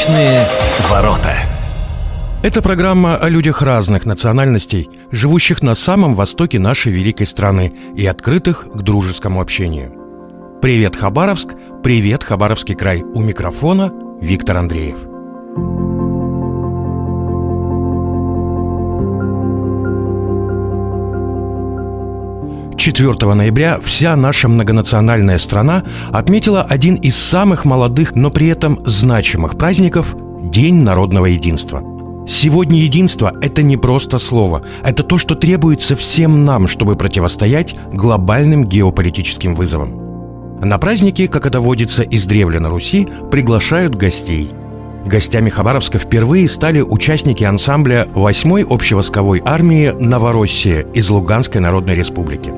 Восточные ворота. Это программа о людях разных национальностей, живущих на самом востоке нашей великой страны и открытых к дружескому общению. Привет, Хабаровск! Привет, Хабаровский край! У микрофона Виктор Андреев. 4 ноября вся наша многонациональная страна отметила один из самых молодых, но при этом значимых праздников – День народного единства. Сегодня единство – это не просто слово, это то, что требуется всем нам, чтобы противостоять глобальным геополитическим вызовам. На праздники, как это водится издревле на Руси, приглашают гостей – Гостями Хабаровска впервые стали участники ансамбля 8-й общевойсковой армии «Новороссия» из Луганской Народной Республики.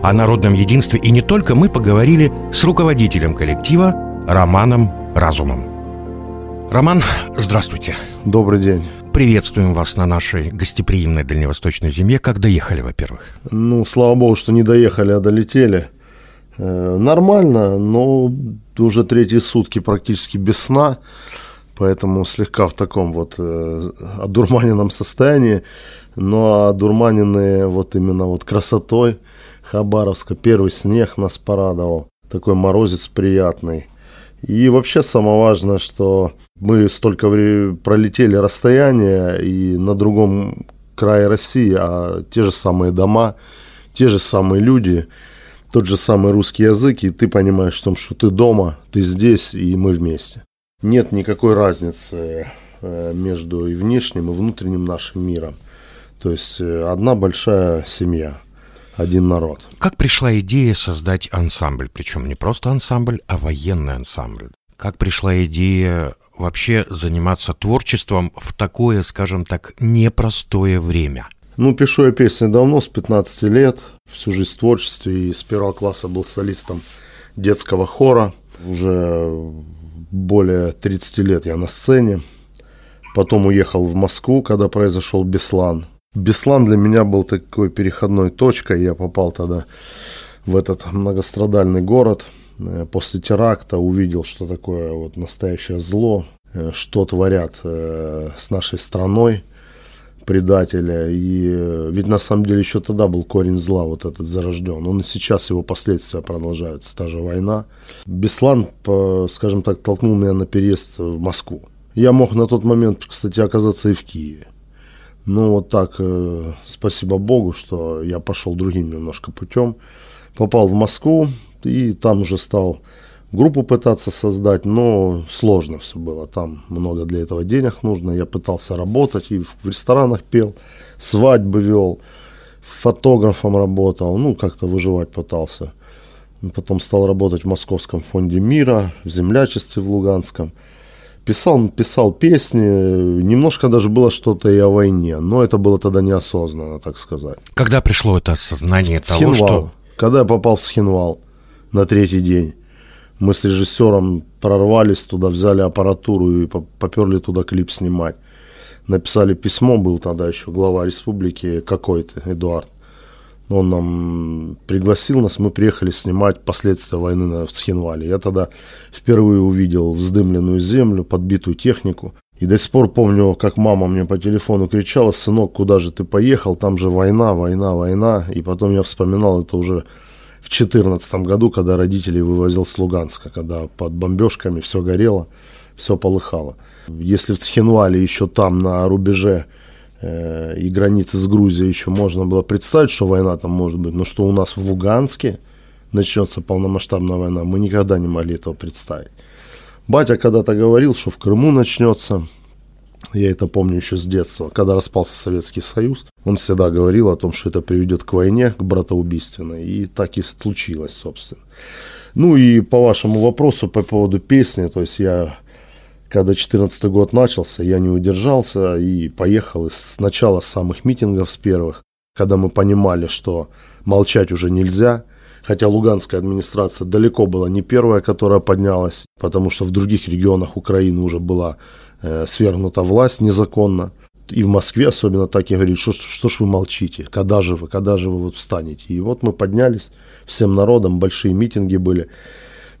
О народном единстве и не только мы поговорили с руководителем коллектива Романом Разумом. Роман, здравствуйте. Добрый день. Приветствуем вас на нашей гостеприимной дальневосточной земле. Как доехали, во-первых? Ну, слава богу, что не доехали, а долетели. Э, нормально, но уже третьи сутки практически без сна, поэтому слегка в таком вот э, одурманенном состоянии, но одурманенные вот именно вот красотой – Хабаровска. Первый снег нас порадовал. Такой морозец приятный. И вообще самое важное, что мы столько пролетели расстояние и на другом крае России, а те же самые дома, те же самые люди, тот же самый русский язык, и ты понимаешь в том, что ты дома, ты здесь, и мы вместе. Нет никакой разницы э, между и внешним, и внутренним нашим миром. То есть э, одна большая семья – один народ. Как пришла идея создать ансамбль? Причем не просто ансамбль, а военный ансамбль. Как пришла идея вообще заниматься творчеством в такое, скажем так, непростое время? Ну, пишу я песни давно, с 15 лет, всю жизнь в творчестве, и с первого класса был солистом детского хора. Уже более 30 лет я на сцене. Потом уехал в Москву, когда произошел Беслан – Беслан для меня был такой переходной точкой. Я попал тогда в этот многострадальный город. Э, после теракта увидел, что такое вот настоящее зло, э, что творят э, с нашей страной предателя. И ведь на самом деле еще тогда был корень зла вот этот зарожден. Он и сейчас его последствия продолжаются, та же война. Беслан, скажем так, толкнул меня на переезд в Москву. Я мог на тот момент, кстати, оказаться и в Киеве. Ну, вот так, э, спасибо Богу, что я пошел другим немножко путем. Попал в Москву и там уже стал группу пытаться создать, но сложно все было. Там много для этого денег нужно. Я пытался работать и в ресторанах пел, свадьбы вел, фотографом работал, ну, как-то выживать пытался. Потом стал работать в Московском фонде мира, в землячестве в Луганском – Писал, писал песни, немножко даже было что-то и о войне, но это было тогда неосознанно, так сказать. Когда пришло это осознание того, что... Когда я попал в Схинвал на третий день, мы с режиссером прорвались туда, взяли аппаратуру и поперли туда клип снимать. Написали письмо, был тогда еще глава республики какой-то, Эдуард. Он нам пригласил нас, мы приехали снимать последствия войны в Схинвале. Я тогда впервые увидел вздымленную землю, подбитую технику. И до сих пор помню, как мама мне по телефону кричала, сынок, куда же ты поехал, там же война, война, война. И потом я вспоминал это уже в 2014 году, когда родителей вывозил с Луганска, когда под бомбежками все горело, все полыхало. Если в Цхинвале еще там на рубеже и границы с Грузией еще можно было представить, что война там может быть, но что у нас в Луганске начнется полномасштабная война, мы никогда не могли этого представить. Батя когда-то говорил, что в Крыму начнется, я это помню еще с детства, когда распался Советский Союз, он всегда говорил о том, что это приведет к войне, к братоубийственной, и так и случилось, собственно. Ну и по вашему вопросу по поводу песни, то есть я когда 2014 год начался, я не удержался и поехал сначала с самых митингов, с первых, когда мы понимали, что молчать уже нельзя, хотя Луганская администрация далеко была не первая, которая поднялась, потому что в других регионах Украины уже была э, свергнута власть незаконно. И в Москве особенно так и говорили, что, что ж вы молчите, когда же вы, когда же вы вот встанете. И вот мы поднялись всем народом, большие митинги были.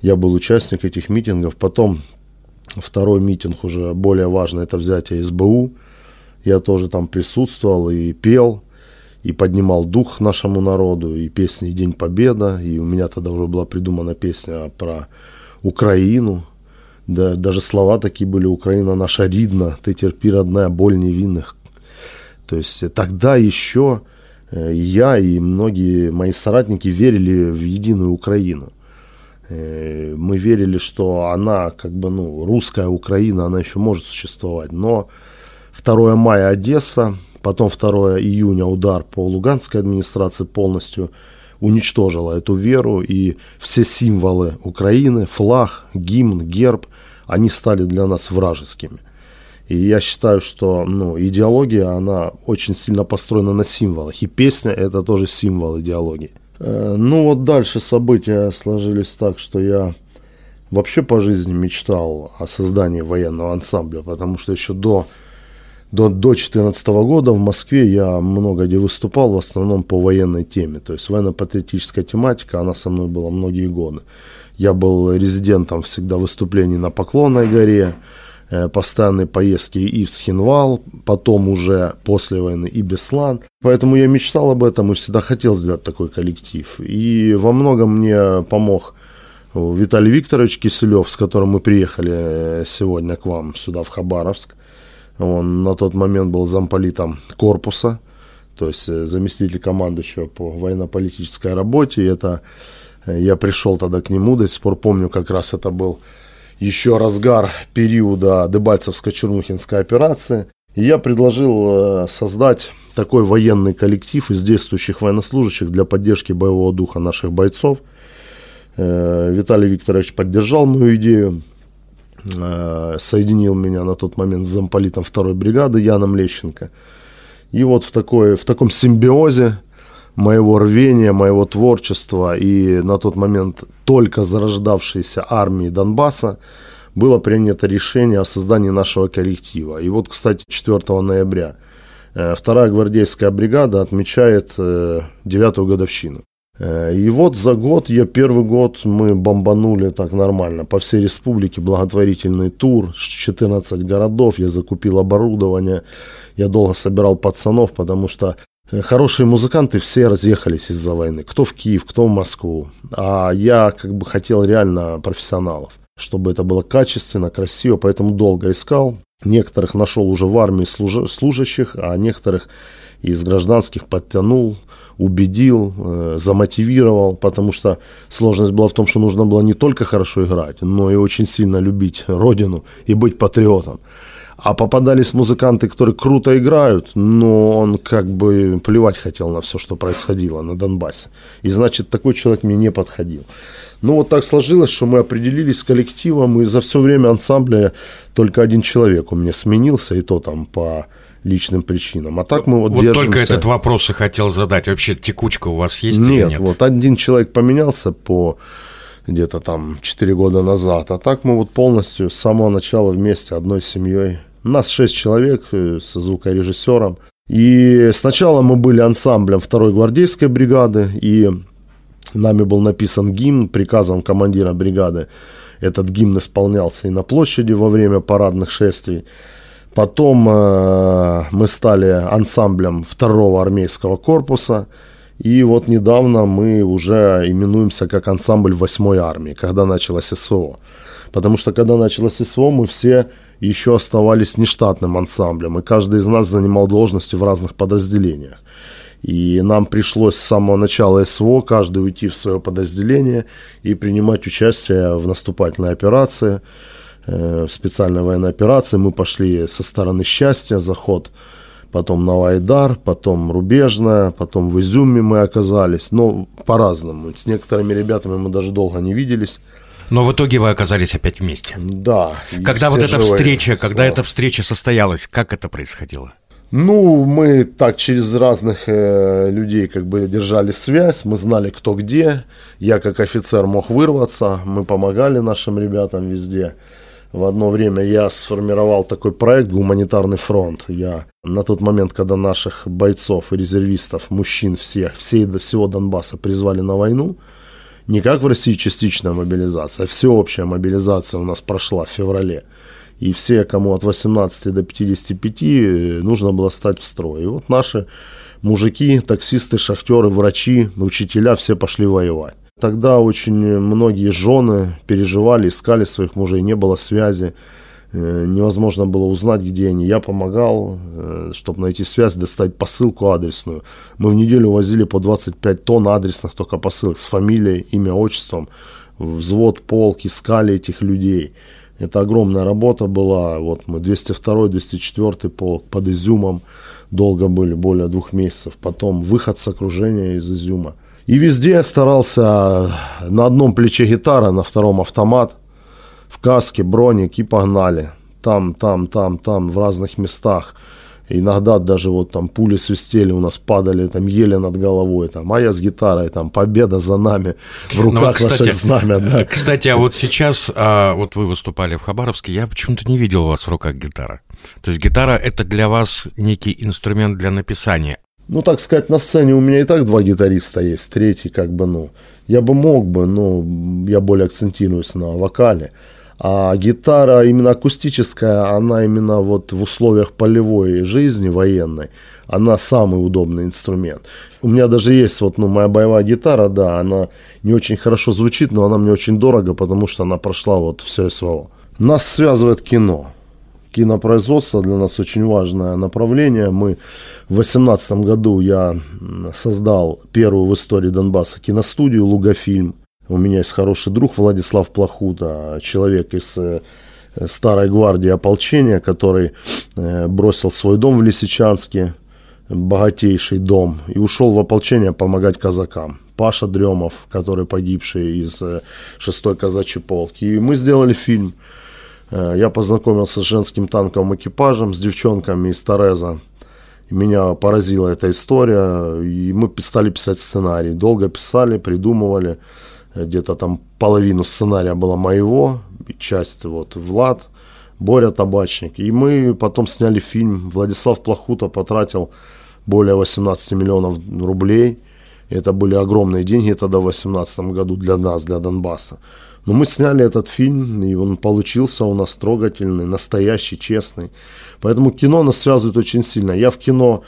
Я был участник этих митингов. Потом Второй митинг уже более важный, это взятие СБУ. Я тоже там присутствовал и пел, и поднимал дух нашему народу, и песни «День Победа», и у меня тогда уже была придумана песня про Украину, да, даже слова такие были «Украина наша ридна, ты терпи, родная, боль невинных». То есть тогда еще э, я и многие мои соратники верили в единую Украину. Э, мы верили, что она, как бы, ну, русская Украина, она еще может существовать. Но 2 мая Одесса, потом 2 июня удар по Луганской администрации полностью уничтожила эту веру, и все символы Украины, флаг, гимн, герб, они стали для нас вражескими. И я считаю, что ну, идеология, она очень сильно построена на символах, и песня – это тоже символ идеологии. Э, ну вот дальше события сложились так, что я вообще по жизни мечтал о создании военного ансамбля, потому что еще до до, до 2014 года в Москве я много где выступал, в основном по военной теме. То есть военно-патриотическая тематика, она со мной была многие годы. Я был резидентом всегда выступлений на Поклонной горе, постоянные поездки и в Схинвал, потом уже после войны и Беслан. Поэтому я мечтал об этом и всегда хотел сделать такой коллектив. И во многом мне помог Виталий Викторович Киселев, с которым мы приехали э, сегодня к вам сюда, в Хабаровск. Он на тот момент был замполитом корпуса, то есть э, заместитель командующего по военно-политической работе. И это э, я пришел тогда к нему, до сих пор помню, как раз это был еще разгар периода Дебальцевско-Чернухинской операции. И я предложил э, создать такой военный коллектив из действующих военнослужащих для поддержки боевого духа наших бойцов. Виталий Викторович поддержал мою идею. Э, соединил меня на тот момент с замполитом второй бригады Яном Лещенко. И вот в, такой, в таком симбиозе моего рвения, моего творчества и на тот момент только зарождавшейся армии Донбасса было принято решение о создании нашего коллектива. И вот, кстати, 4 ноября э, вторая гвардейская бригада отмечает э, девятую годовщину. Э, и вот за год, я первый год мы бомбанули так нормально. По всей республике благотворительный тур, 14 городов, я закупил оборудование, я долго собирал пацанов, потому что хорошие музыканты все разъехались из-за войны. Кто в Киев, кто в Москву. А я как бы хотел реально профессионалов, чтобы это было качественно, красиво, поэтому долго искал. Некоторых нашел уже в армии служащих, а некоторых из гражданских подтянул убедил, э, замотивировал, потому что сложность была в том, что нужно было не только хорошо играть, но и очень сильно любить родину и быть патриотом. А попадались музыканты, которые круто играют, но он как бы плевать хотел на все, что происходило на Донбассе. И значит, такой человек мне не подходил. Ну вот так сложилось, что мы определились с коллективом, и за все время ансамбля только один человек у меня сменился, и то там по личным причинам. А так мы вот Вот держимся... только этот вопрос и хотел задать. Вообще текучка у вас есть нет, или нет? вот один человек поменялся по где-то там 4 года назад, а так мы вот полностью с самого начала вместе, одной семьей. Нас 6 человек э, с звукорежиссером. И сначала мы были ансамблем второй гвардейской бригады, и нами был написан гимн приказом командира бригады. Этот гимн исполнялся и на площади во время парадных шествий. Потом э, мы стали ансамблем второго армейского корпуса. И вот недавно мы уже именуемся как ансамбль 8 армии, когда началось СВО. Потому что когда началось СВО, мы все еще оставались нештатным ансамблем, и каждый из нас занимал должности в разных подразделениях. И нам пришлось с самого начала СВО каждый уйти в свое подразделение и принимать участие в наступательной операции. Э, в специальной военной операции. Мы пошли со стороны счастья, заход, потом Новоайдар, потом Рубежная, потом в Изюме мы оказались. Но по-разному. С некоторыми ребятами мы даже долго не виделись. Но в итоге вы оказались опять вместе. Да. Когда вот эта встреча, когда эта встреча состоялась, как это происходило? Ну, мы так через разных э, людей как бы держали связь, мы знали, кто где. Я как офицер мог вырваться, мы помогали нашим ребятам везде в одно время я сформировал такой проект «Гуманитарный фронт». Я на тот момент, когда наших бойцов и резервистов, мужчин всех, всей, всего Донбасса призвали на войну, Не как в России частичная мобилизация, а всеобщая мобилизация у нас прошла в феврале. И все, кому от 18 до 55, нужно было стать в строй. И вот наши мужики, таксисты, шахтеры, врачи, учителя все пошли воевать. Тогда очень многие жены переживали, искали своих мужей, не было связи, э, невозможно было узнать, где они. Я помогал, э, чтобы найти связь, достать посылку адресную. Мы в неделю возили по 25 тонн адресных только посылок с фамилией, имя, отчеством. Взвод, полк, искали этих людей. Это огромная работа была. Вот мы 202 204 полк под Изюмом долго были, более двух месяцев. Потом выход с окружения из Изюма – и везде я старался на одном плече гитара, на втором автомат, в каске, броник и погнали. Там, там, там, там, в разных местах. Иногда даже вот там пули свистели, у нас падали, там ели над головой, там, а я с гитарой, там, победа за нами, в руках ну, вот, кстати, наших знамя, да. Кстати, а вот сейчас, а, вот вы выступали в Хабаровске, я почему-то не видел у вас в руках гитара. То есть гитара – это для вас некий инструмент для написания, ну, так сказать, на сцене у меня и так два гитариста есть, третий как бы, ну, я бы мог бы, но я более акцентируюсь на вокале. А гитара именно акустическая, она именно вот в условиях полевой жизни военной, она самый удобный инструмент. У меня даже есть вот, ну, моя боевая гитара, да, она не очень хорошо звучит, но она мне очень дорого, потому что она прошла вот все СВО. Нас связывает кино кинопроизводство для нас очень важное направление. Мы в 2018 году я создал первую в истории Донбасса киностудию «Лугофильм». У меня есть хороший друг Владислав Плохута, человек из э, старой гвардии ополчения, который э, бросил свой дом в Лисичанске, богатейший дом, и ушел в ополчение помогать казакам. Паша Дремов, который погибший из 6-й э, казачьей полки. И мы сделали фильм – я познакомился с женским танковым экипажем, с девчонками из Тореза. Меня поразила эта история, и мы стали писать сценарий. Долго писали, придумывали. Где-то там половину сценария было моего, часть вот Влад, Боря Табачник. И мы потом сняли фильм. Владислав Плохута потратил более 18 миллионов рублей. Это были огромные деньги тогда в 2018 году для нас, для Донбасса. Но мы сняли этот фильм, и он получился у нас трогательный, настоящий, честный. Поэтому кино нас связывает очень сильно. Я в кино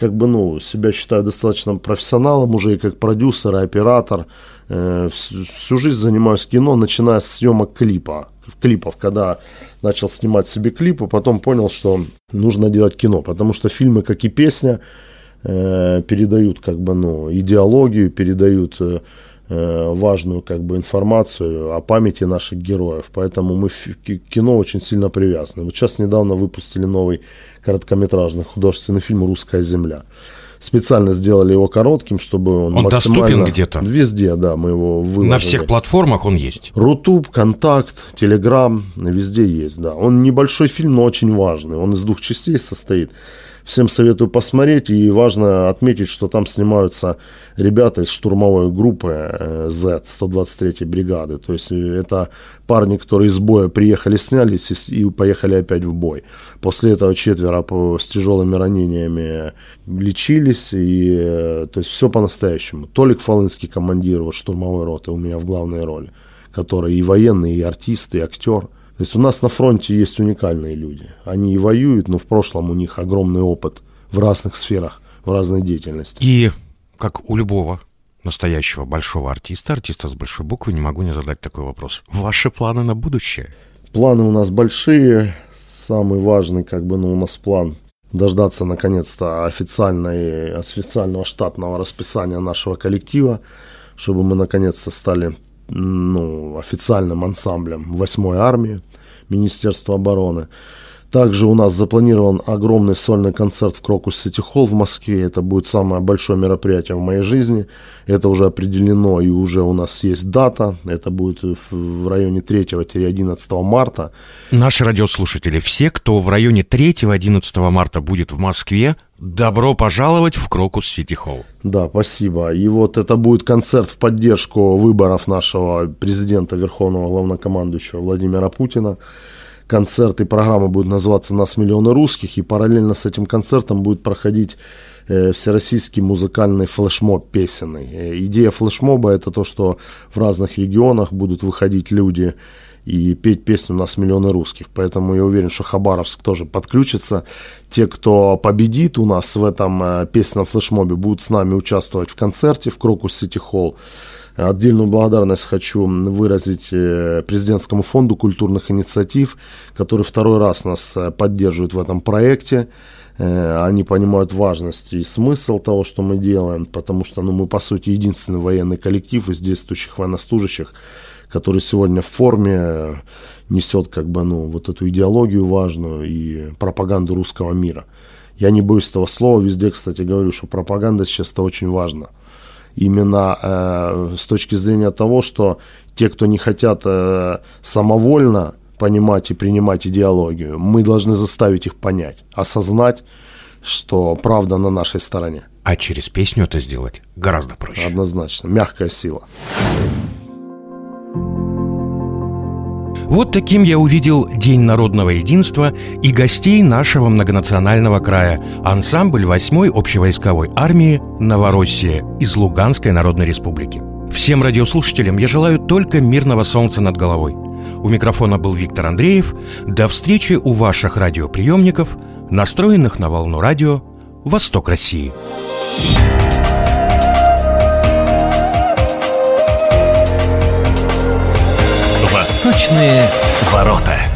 как бы, ну, себя считаю достаточно профессионалом уже и как продюсер, и оператор. Э, всю, жизнь занимаюсь кино, начиная с съемок клипа, клипов, когда начал снимать себе клипы, потом понял, что нужно делать кино, потому что фильмы, как и песня, э, передают как бы, ну, идеологию, передают э, важную как бы информацию о памяти наших героев. Поэтому мы в кино очень сильно привязаны. Вот сейчас недавно выпустили новый короткометражный художественный фильм «Русская земля». Специально сделали его коротким, чтобы он, он максимально... доступен где-то? Везде, да, мы его выложили. На всех платформах он есть? Рутуб, Контакт, Телеграм, везде есть, да. Он небольшой фильм, но очень важный. Он из двух частей состоит. Всем советую посмотреть. И важно отметить, что там снимаются ребята из штурмовой группы Z, э, 123-й бригады. То есть э, это парни, которые из боя приехали, снялись и поехали опять в бой. После этого четверо с тяжелыми ранениями лечились. И, э, то есть все по-настоящему. Толик Фалынский, командир штурмовой роты, у меня в главной роли который и военный, и артист, и актер. То есть у нас на фронте есть уникальные люди. Они и воюют, но в прошлом у них огромный опыт в разных сферах, в разной деятельности. И как у любого настоящего большого артиста, артиста с большой буквы, не могу не задать такой вопрос. Ваши планы на будущее? Планы у нас большие. Самый важный, как бы, ну, у нас план дождаться наконец-то официальной, официального штатного расписания нашего коллектива, чтобы мы наконец-то стали ну, официальным ансамблем 8-й армии Министерства обороны. Также у нас запланирован огромный сольный концерт в Крокус Сити Холл в Москве. Это будет самое большое мероприятие в моей жизни. Это уже определено и уже у нас есть дата. Это будет в районе 3-11 марта. Наши радиослушатели, все, кто в районе 3-11 марта будет в Москве, Добро пожаловать в Крокус Сити Холл. Да, спасибо. И вот это будет концерт в поддержку выборов нашего президента Верховного Главнокомандующего Владимира Путина концерт и программа будет называться «Нас миллионы русских», и параллельно с этим концертом будет проходить э, всероссийский музыкальный флешмоб песенный. Э, идея флешмоба это то, что в разных регионах будут выходить люди и петь песни у нас миллионы русских. Поэтому я уверен, что Хабаровск тоже подключится. Те, кто победит у нас в этом э, песенном флешмобе, будут с нами участвовать в концерте в Крокус Сити Холл. Отдельную благодарность хочу выразить э, президентскому фонду культурных инициатив, который второй раз нас э, поддерживает в этом проекте. Они понимают важность и смысл того, что мы делаем, потому что ну, мы, по сути, единственный военный коллектив из действующих военнослужащих, который сегодня в форме несет как бы, ну, вот эту идеологию важную и пропаганду русского мира. Я не боюсь этого слова, везде, кстати, говорю, что пропаганда сейчас это очень важно. Именно э, с точки зрения того, что те, кто не хотят э, самовольно понимать и принимать идеологию, мы должны заставить их понять, осознать, что правда на нашей стороне. А через песню это сделать гораздо проще. Однозначно. Мягкая сила. Вот таким я увидел День народного единства и гостей нашего многонационального края – ансамбль 8-й общевойсковой армии «Новороссия» из Луганской Народной Республики. Всем радиослушателям я желаю только мирного солнца над головой. У микрофона был Виктор Андреев. До встречи у ваших радиоприемников, настроенных на волну радио «Восток России». Восточные ворота.